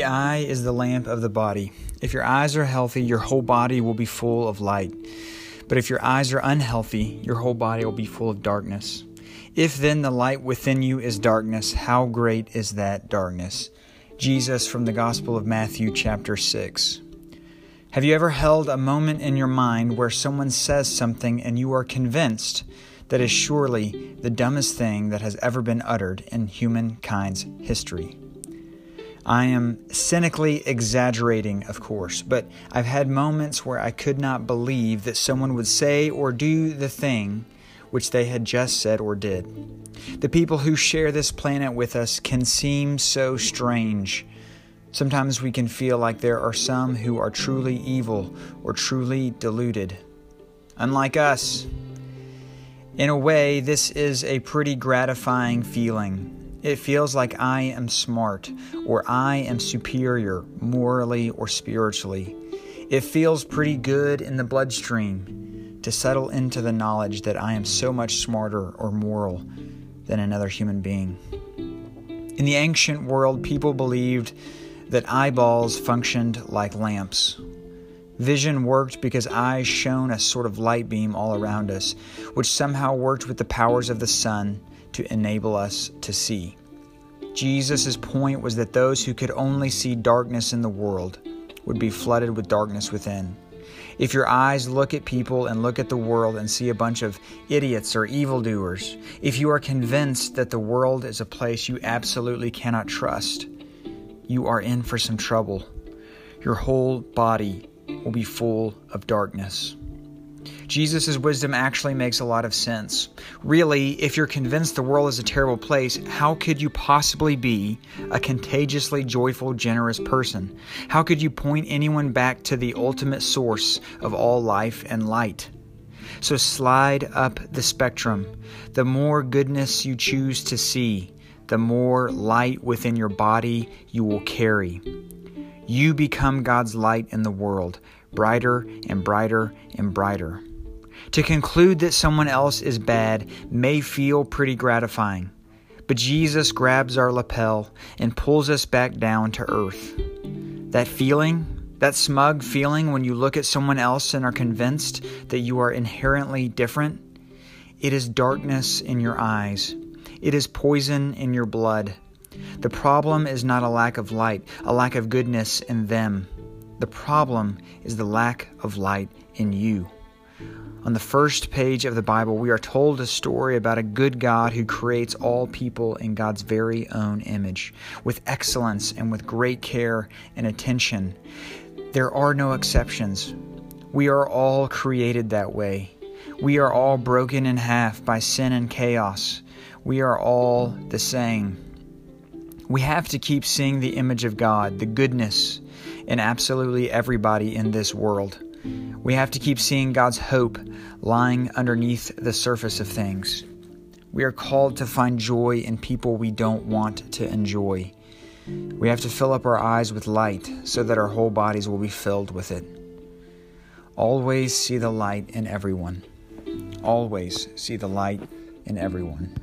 The eye is the lamp of the body. If your eyes are healthy, your whole body will be full of light. But if your eyes are unhealthy, your whole body will be full of darkness. If then the light within you is darkness, how great is that darkness? Jesus from the Gospel of Matthew, chapter 6. Have you ever held a moment in your mind where someone says something and you are convinced that is surely the dumbest thing that has ever been uttered in humankind's history? I am cynically exaggerating, of course, but I've had moments where I could not believe that someone would say or do the thing which they had just said or did. The people who share this planet with us can seem so strange. Sometimes we can feel like there are some who are truly evil or truly deluded, unlike us. In a way, this is a pretty gratifying feeling it feels like I am smart or I am superior morally or spiritually. It feels pretty good in the bloodstream to settle into the knowledge that I am so much smarter or moral than another human being. In the ancient world, people believed that eyeballs functioned like lamps. Vision worked because eyes shone a sort of light beam all around us, which somehow worked with the powers of the sun to enable us to see. Jesus' point was that those who could only see darkness in the world would be flooded with darkness within. If your eyes look at people and look at the world and see a bunch of idiots or evildoers, if you are convinced that the world is a place you absolutely cannot trust, you are in for some trouble. Your whole body will be full of darkness. Jesus' wisdom actually makes a lot of sense. Really, if you're convinced the world is a terrible place, how could you possibly be a contagiously joyful, generous person? How could you point anyone back to the ultimate source of all life and light? So slide up the spectrum. The more goodness you choose to see, the more light within your body you will carry. You become God's light in the world, brighter and brighter and brighter. To conclude that someone else is bad may feel pretty gratifying, but Jesus grabs our lapel and pulls us back down to earth. That feeling, that smug feeling when you look at someone else and are convinced that you are inherently different, it is darkness in your eyes. It is poison in your blood. The problem is not a lack of light, a lack of goodness in them. The problem is the lack of light in you. On the first page of the Bible, we are told a story about a good God who creates all people in God's very own image, with excellence and with great care and attention. There are no exceptions. We are all created that way. We are all broken in half by sin and chaos. We are all the same. We have to keep seeing the image of God, the goodness, in absolutely everybody in this world. We have to keep seeing God's hope lying underneath the surface of things. We are called to find joy in people we don't want to enjoy. We have to fill up our eyes with light so that our whole bodies will be filled with it. Always see the light in everyone. Always see the light in everyone.